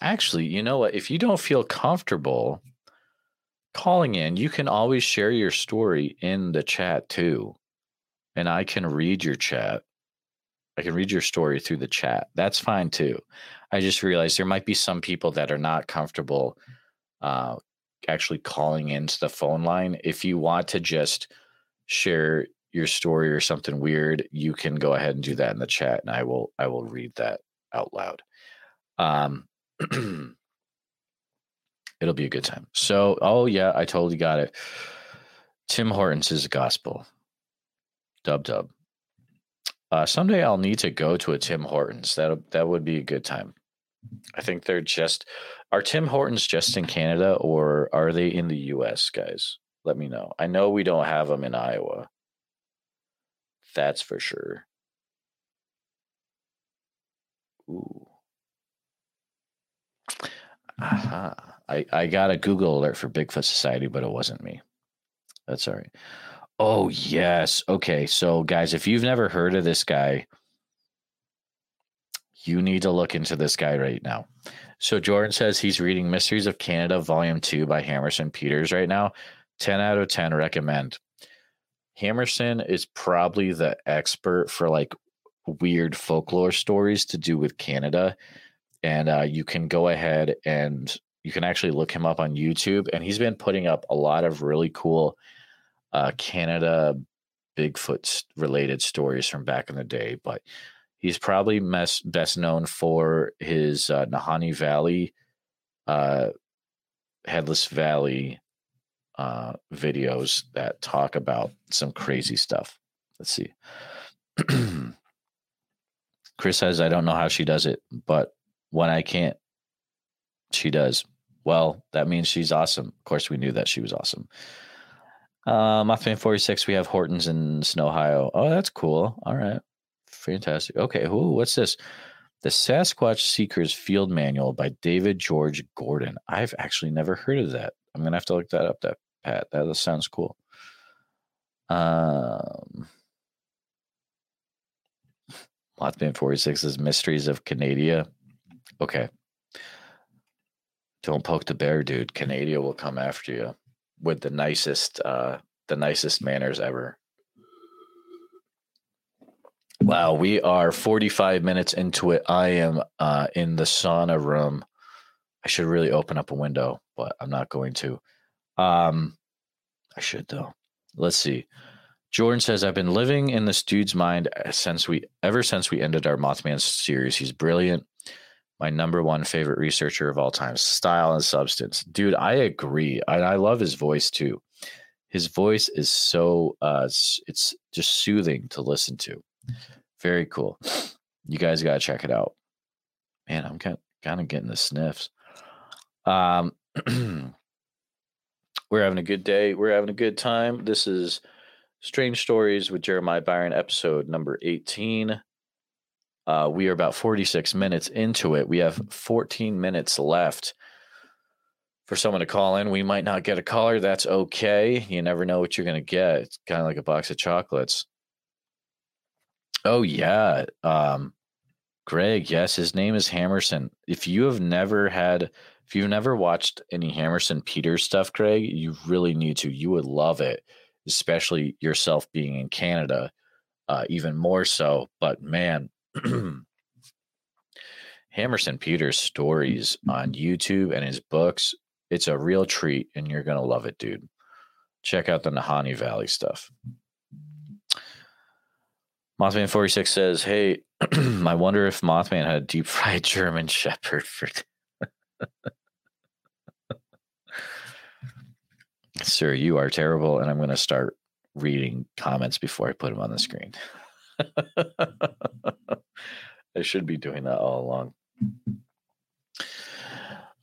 actually, you know what? If you don't feel comfortable." calling in, you can always share your story in the chat too. And I can read your chat. I can read your story through the chat. That's fine too. I just realized there might be some people that are not comfortable uh, actually calling into the phone line. If you want to just share your story or something weird, you can go ahead and do that in the chat, and I will I will read that out loud. Um, [clears throat] It'll be a good time. So, oh yeah, I totally got it. Tim Hortons is gospel. Dub dub. Uh, someday I'll need to go to a Tim Hortons. That that would be a good time. I think they're just are Tim Hortons just in Canada or are they in the US, guys? Let me know. I know we don't have them in Iowa. That's for sure. Ooh. Aha. I, I got a Google alert for Bigfoot Society, but it wasn't me. That's all right. Oh, yes. Okay. So, guys, if you've never heard of this guy, you need to look into this guy right now. So, Jordan says he's reading Mysteries of Canada, Volume 2 by Hammerson Peters right now. 10 out of 10 recommend. Hammerson is probably the expert for like weird folklore stories to do with Canada. And uh, you can go ahead and you can actually look him up on YouTube. And he's been putting up a lot of really cool uh, Canada Bigfoot related stories from back in the day. But he's probably mes- best known for his uh, Nahanni Valley, uh, Headless Valley uh, videos that talk about some crazy stuff. Let's see. [clears throat] Chris says, I don't know how she does it, but when I can't, she does. Well, that means she's awesome. Of course, we knew that she was awesome. Uh, Mothman 46, we have Hortons in Ohio. Oh, that's cool. All right. Fantastic. Okay. Ooh, what's this? The Sasquatch Seekers Field Manual by David George Gordon. I've actually never heard of that. I'm going to have to look that up. That Pat. That sounds cool. Um, Mothman 46 is Mysteries of Canada. Okay. Don't poke the bear, dude. Canada will come after you with the nicest, uh, the nicest manners ever. Wow, we are 45 minutes into it. I am uh, in the sauna room. I should really open up a window, but I'm not going to. Um, I should though. Let's see. Jordan says, "I've been living in this dude's mind uh, since we ever since we ended our Mothman series. He's brilliant. My number one favorite researcher of all time. Style and substance, dude. I agree. I, I love his voice too. His voice is so uh, it's just soothing to listen to. Very cool. You guys gotta check it out. Man, I'm kind kind of getting the sniffs. Um." [clears throat] We're having a good day. We're having a good time. This is Strange Stories with Jeremiah Byron, episode number 18. Uh, we are about 46 minutes into it. We have 14 minutes left for someone to call in. We might not get a caller. That's okay. You never know what you're going to get. It's kind of like a box of chocolates. Oh, yeah. Um, Greg, yes, his name is Hammerson. If you have never had if you've never watched any Hammerson Peters stuff, Greg, you really need to. You would love it, especially yourself being in Canada, uh, even more so. But man, [clears throat] Hammerson Peters stories on YouTube and his books, it's a real treat, and you're gonna love it, dude. Check out the Nahanni Valley stuff. Mothman 46 says, Hey, [clears throat] I wonder if Mothman had a deep fried [laughs] German Shepherd for [laughs] Sir, you are terrible, and I'm going to start reading comments before I put them on the screen. [laughs] [laughs] I should be doing that all along.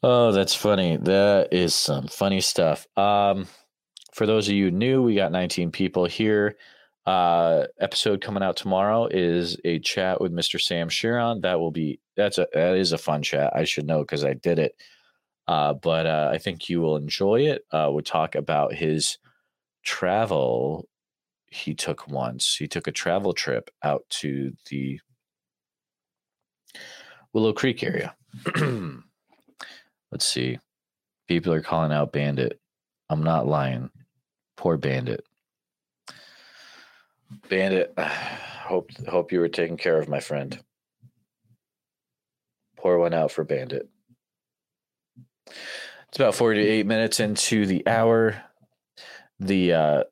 Oh, that's funny. That is some funny stuff. Um, for those of you new, we got 19 people here. Uh, episode coming out tomorrow is a chat with Mr. Sam Shearon. That will be that's a that is a fun chat. I should know because I did it uh, but uh, I think you will enjoy it. Uh, we'll talk about his travel he took once. He took a travel trip out to the Willow Creek area. [clears throat] Let's see. People are calling out Bandit. I'm not lying. Poor Bandit. Bandit, [sighs] hope hope you were taken care of, my friend. Pour one out for Bandit. It's about 48 minutes into the hour. The uh,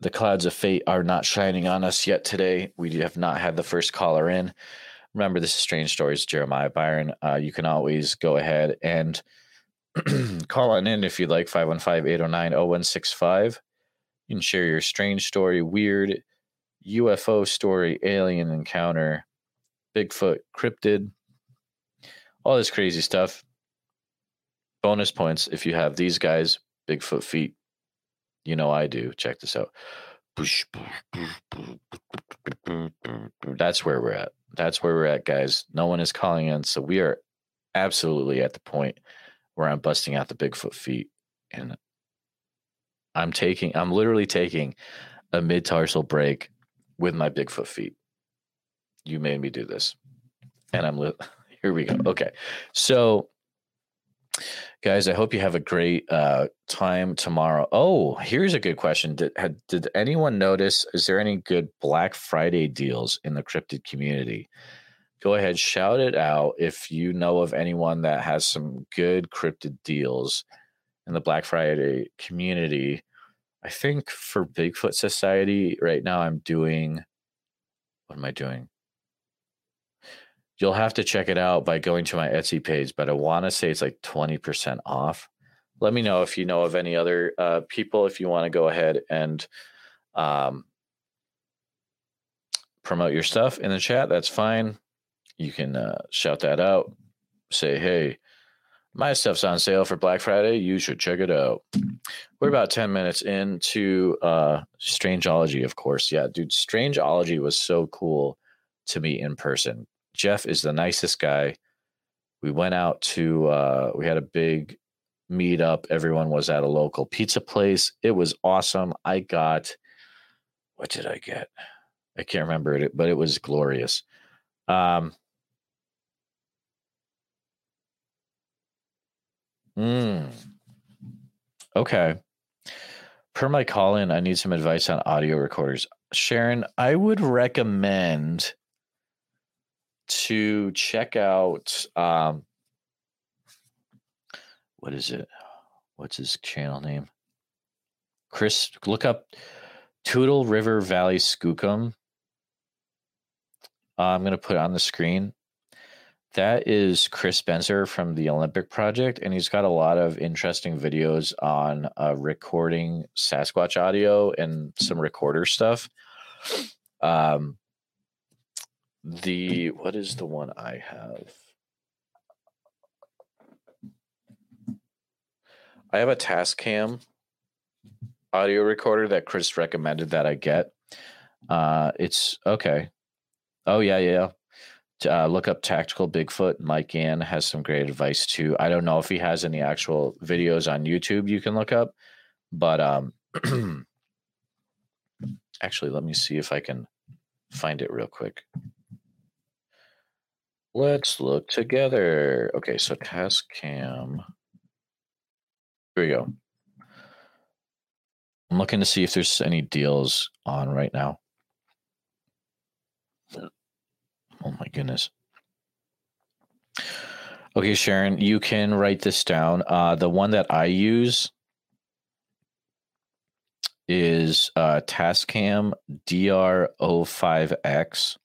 the clouds of fate are not shining on us yet today. We have not had the first caller in. Remember, this is Strange Stories, Jeremiah Byron. Uh, you can always go ahead and [clears throat] call on in if you'd like, 515 809 0165. You can share your strange story, weird UFO story, alien encounter, Bigfoot, cryptid, all this crazy stuff. Bonus points if you have these guys, Bigfoot feet. You know I do. Check this out. That's where we're at. That's where we're at, guys. No one is calling in. So we are absolutely at the point where I'm busting out the Bigfoot feet. And I'm taking, I'm literally taking a mid tarsal break with my Bigfoot feet. You made me do this. And I'm, li- [laughs] here we go. Okay. So guys i hope you have a great uh, time tomorrow. Oh here's a good question. Did, had, did anyone notice is there any good black friday deals in the cryptid community? Go ahead shout it out if you know of anyone that has some good cryptid deals in the black friday community. I think for bigfoot society right now i'm doing what am i doing You'll have to check it out by going to my Etsy page, but I want to say it's like 20% off. Let me know if you know of any other uh, people, if you want to go ahead and um, promote your stuff in the chat. That's fine. You can uh, shout that out. Say, hey, my stuff's on sale for Black Friday. You should check it out. We're about 10 minutes into uh, Strangeology, of course. Yeah, dude, Strangeology was so cool to meet in person. Jeff is the nicest guy. We went out to uh, we had a big meetup. Everyone was at a local pizza place. It was awesome. I got what did I get? I can't remember it, but it was glorious. Um, mm, okay. Per my call in, I need some advice on audio recorders. Sharon, I would recommend to check out um, what is it? What's his channel name? Chris, look up Toutle River Valley Skookum. Uh, I'm going to put on the screen. That is Chris Spencer from the Olympic Project, and he's got a lot of interesting videos on uh, recording Sasquatch audio and some recorder stuff. Um, the what is the one I have? I have a Tascam audio recorder that Chris recommended that I get. Uh, it's okay. Oh yeah, yeah. Uh, look up Tactical Bigfoot. Mike Gann has some great advice too. I don't know if he has any actual videos on YouTube you can look up, but um, [clears throat] actually, let me see if I can find it real quick. Let's look together. Okay, so Tascam. Here we go. I'm looking to see if there's any deals on right now. Oh my goodness. Okay, Sharon, you can write this down. Uh, the one that I use is uh, Tascam DR05X.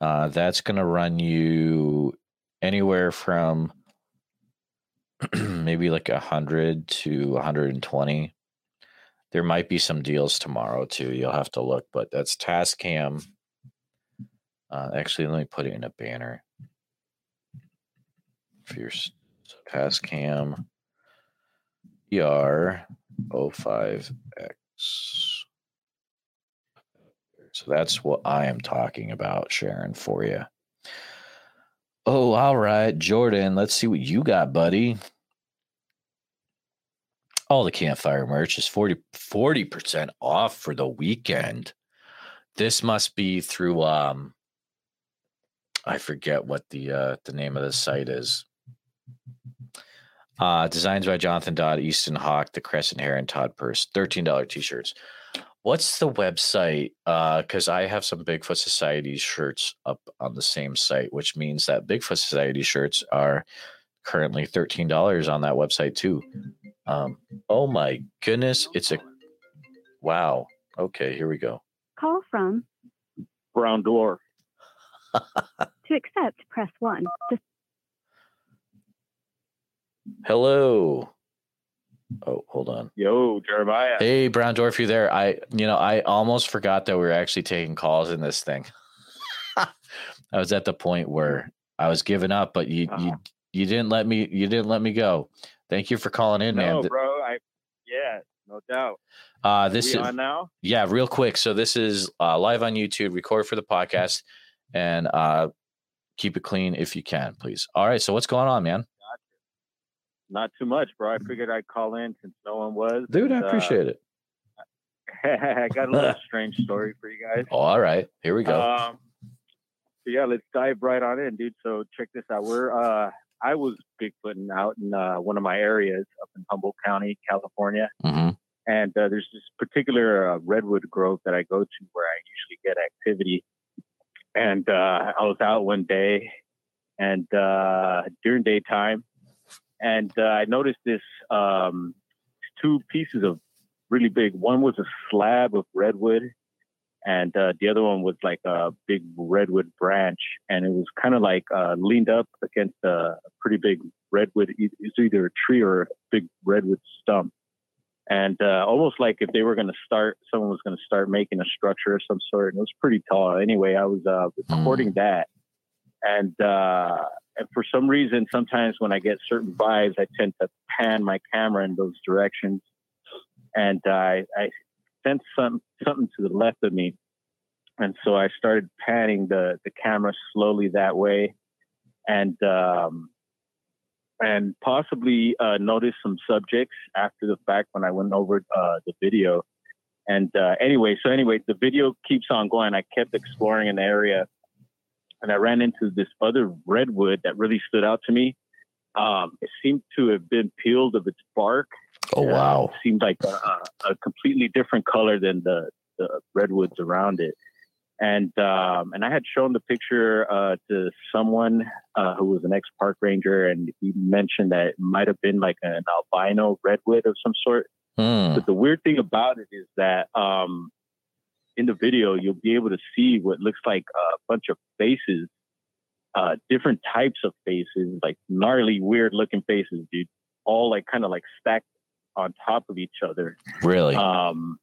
Uh, that's going to run you anywhere from [clears throat] maybe like a hundred to 120. There might be some deals tomorrow too. You'll have to look, but that's Tascam. Uh, actually, let me put it in a banner. Fierce so Tascam ER 05X. So that's what I am talking about, Sharon, for you. Oh, all right, Jordan. Let's see what you got, buddy. All the campfire merch is 40 percent off for the weekend. This must be through um I forget what the uh the name of the site is. Uh designs by Jonathan Dodd, Easton Hawk, the Crescent and Todd Purse. $13 t-shirts. What's the website? Because uh, I have some Bigfoot Society shirts up on the same site, which means that Bigfoot Society shirts are currently thirteen dollars on that website too. Um, oh my goodness, it's a wow. Okay, here we go. Call from Brown Dwarf. [laughs] to accept, press one. To Hello. Oh, hold on. Yo, Jeremiah. Hey, Brown Dwarf, you there? I, you know, I almost forgot that we were actually taking calls in this thing. [laughs] I was at the point where I was giving up, but you, you, Uh-huh. you didn't let me, you didn't let me go. Thank you for calling in, man. no, Th- bro. I yeah, no doubt. Uh, this we is on now? yeah, real quick. So this is uh, live on YouTube, record for the podcast, and uh, keep it clean if you can, please. All right. So what's going on, man? Not too much, bro. I figured I'd call in since no one was. Dude, I and, uh, appreciate it. [laughs] I got a little [laughs] strange story for you guys. Oh, all right. Here we go. Um, so yeah, let's dive right on in, dude. So check this out. We're uh, I was bigfooting out in uh, one of my areas up in Humboldt County, California, hmm and uh, there's this particular uh, redwood grove that I go to where I usually get activity. And uh, I was out one day, and uh, during daytime, and uh, I noticed this um, two pieces of really big. One was a slab of redwood, and uh, the other one was like a big redwood branch, and it was kind of like uh, leaned up against a, pretty big redwood. It's either a tree or a big redwood stump, and uh, almost like if they were going to start, someone was going to start making a structure of some sort. And it was pretty tall. Anyway, I was uh, recording that, and uh, and for some reason, sometimes when I get certain vibes, I tend to pan my camera in those directions, and I I sensed some something to the left of me, and so I started panning the the camera slowly that way, and um, and possibly uh, noticed some subjects after the fact when I went over uh, the video. And uh, anyway, so anyway, the video keeps on going. I kept exploring an area, and I ran into this other redwood that really stood out to me. Um, it seemed to have been peeled of its bark, Oh, wow. It seemed like a, a, completely different color than the, the redwoods around it. And um, and I had shown the picture uh, to someone uh, who was an ex park ranger, and he mentioned that it might have been like an albino redwood of some sort. Hmm. But the weird thing about it is that um, in the video, you'll be able to see what looks like a bunch of faces, uh, different types of faces, like gnarly, weird looking faces, dude, all like kind of like stacked on top of each other. Really? Um,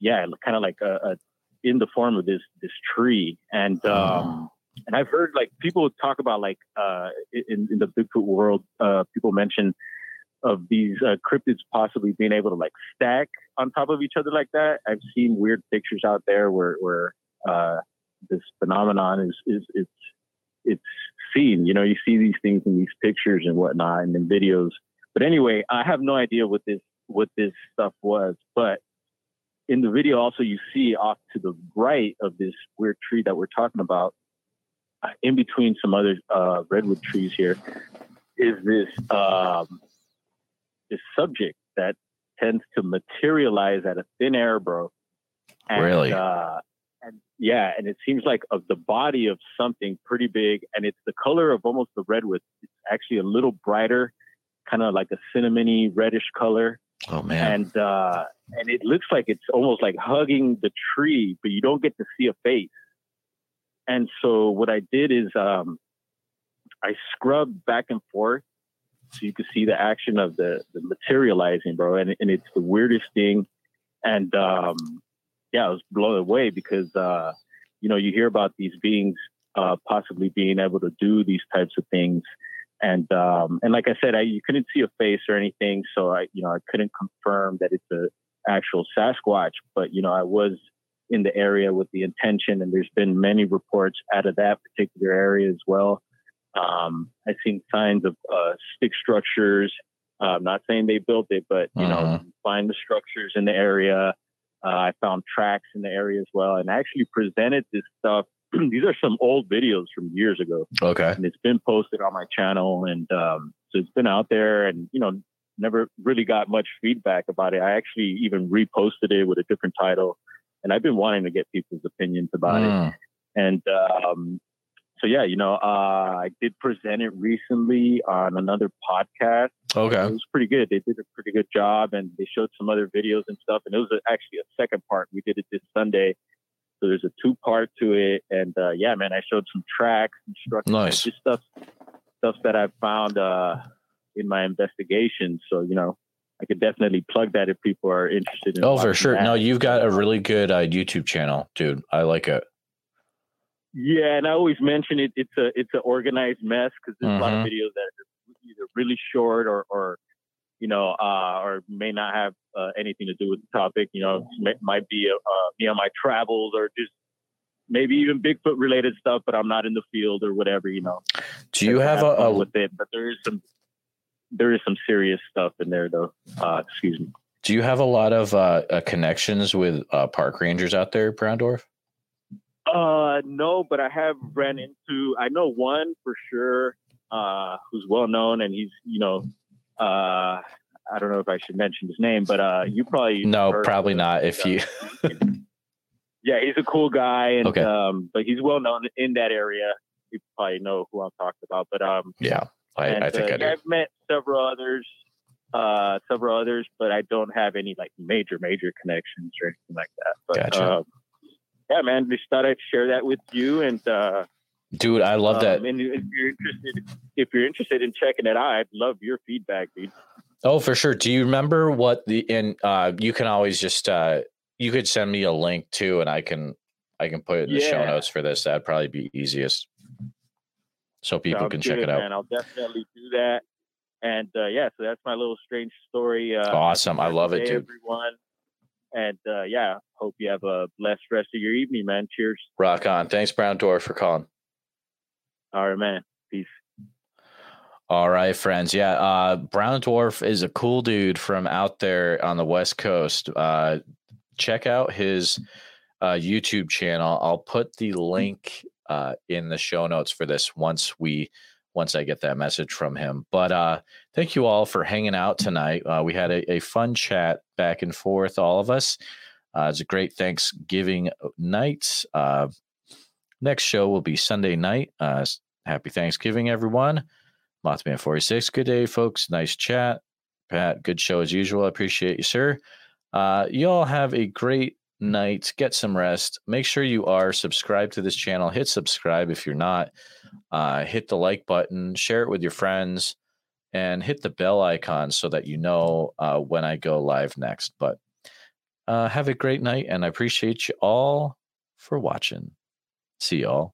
yeah, kind of like a, a in the form of this this tree, and um, and I've heard like people talk about like uh, in in the Bigfoot world, uh, people mention of these uh, cryptids possibly being able to like stack on top of each other like that. I've seen weird pictures out there where where uh, this phenomenon is is it's it's seen. You know, you see these things in these pictures and whatnot and in videos. But anyway, I have no idea what this what this stuff was, but in the video also you see off to the right of this weird tree that we're talking about uh, in between some other uh, redwood trees here is this um, this subject that tends to materialize out of thin air bro and, Really? uh, and yeah and it seems like of the body of something pretty big and it's the color of almost the redwood it's actually a little brighter kind of like a cinnamony reddish color oh, man. and uh, and it looks like it's almost like hugging the tree, but you don't get to see a face. And so what I did is um, I scrubbed back and forth so you could see the action of the, the materializing, bro. And, and it's the weirdest thing. And um, yeah, I was blown away because uh, you know you hear about these beings uh, possibly being able to do these types of things and um, and like I said, I you couldn't see a face or anything, so I you know I couldn't confirm that it's a actual Sasquatch. But you know I was in the area with the intention, and there's been many reports out of that particular area as well. Um, I've seen signs of uh, stick structures. Uh, I'm not saying they built it, but you know Mhm. you find the structures in the area. Uh, I found tracks in the area as well, and I actually presented this stuff. [clears throat] These are some old videos from years ago Okay. and it's been posted on my channel and um, so it's been out there and you know never really got much feedback about it i actually even reposted it with a different title and i've been wanting to get people's opinions about it Mm. and um, so yeah you know uh, i did present it recently on another podcast Okay, it was pretty good they did a pretty good job and they showed some other videos and stuff and it was actually a second part we did it this sunday so there's a two part to it and uh, yeah man i showed some tracks and Nice. just stuff stuff that i've found uh, in my investigation so you know I could definitely plug that if people are interested. in Oh, for sure. that. No, you've got a really good uh, YouTube channel, dude. I like it. Yeah, and I always mention it. It's a it's an organized mess because there's a lot of Mhm. videos that are either really short or or you know uh, or may not have uh, anything to do with the topic. You know, it might be uh, me on my travels or just maybe even Bigfoot related stuff, but I'm not in the field or whatever. You know, Do you I have a, a with it? But there is some there is some serious stuff in there though. Uh, excuse me. Do you have a lot of uh, uh, connections with uh, park rangers out there, Brown Dwarf? Uh, no, but I have ran into. I know one for sure, uh, who's well known, and he's you know, uh, I don't know if I should mention his name, but uh, you probably No, probably not. If you, yeah, he's a cool guy, and Okay. um, but he's well known in that area. You probably know who I'm talking about, but um, yeah, I, and, I think uh, I do. I've met several others, uh, several others, but I don't have any like major, major connections or anything like that. But Gotcha. um, yeah, man, just thought I'd share that with you, and uh, Dude, I love that. um, and if you're interested, if you're interested in checking it out, I'd love your feedback, dude. Oh, for sure. Do you remember what the and uh you can always just uh you could send me a link too and I can I can put it in the show notes for this. That'd probably be easiest. So people Sounds can check good, it out. Man. I'll definitely do that. And uh, yeah, so that's my little strange story. Uh, Awesome. I love it, dude. everyone. And uh, yeah, hope you have a blessed rest of your evening, man. Cheers. Rock on. Thanks, Brown Dwarf, for calling. All right, man. Peace. All right, friends. Yeah, uh, Brown Dwarf is a cool dude from out there on the West Coast. Uh, check out his uh, YouTube channel. I'll put the link uh, in the show notes for this once we once I get that message from him. But uh, thank you all for hanging out tonight. Uh, we had a, a fun chat back and forth, all of us. Uh, it's a great Thanksgiving night. Uh, next show will be Sunday night. Uh, happy Thanksgiving, everyone. Mothman 46. Good day, folks. Nice chat. Pat, good show as usual. I appreciate you, sir. Uh, you all have a great night. Get some rest. Make sure you are subscribed to this channel. Hit subscribe if you're not. Uh, hit the like button, share it with your friends, and hit the bell icon so that you know uh, when I go live next. But uh, have a great night, and I appreciate you all for watching. See y'all.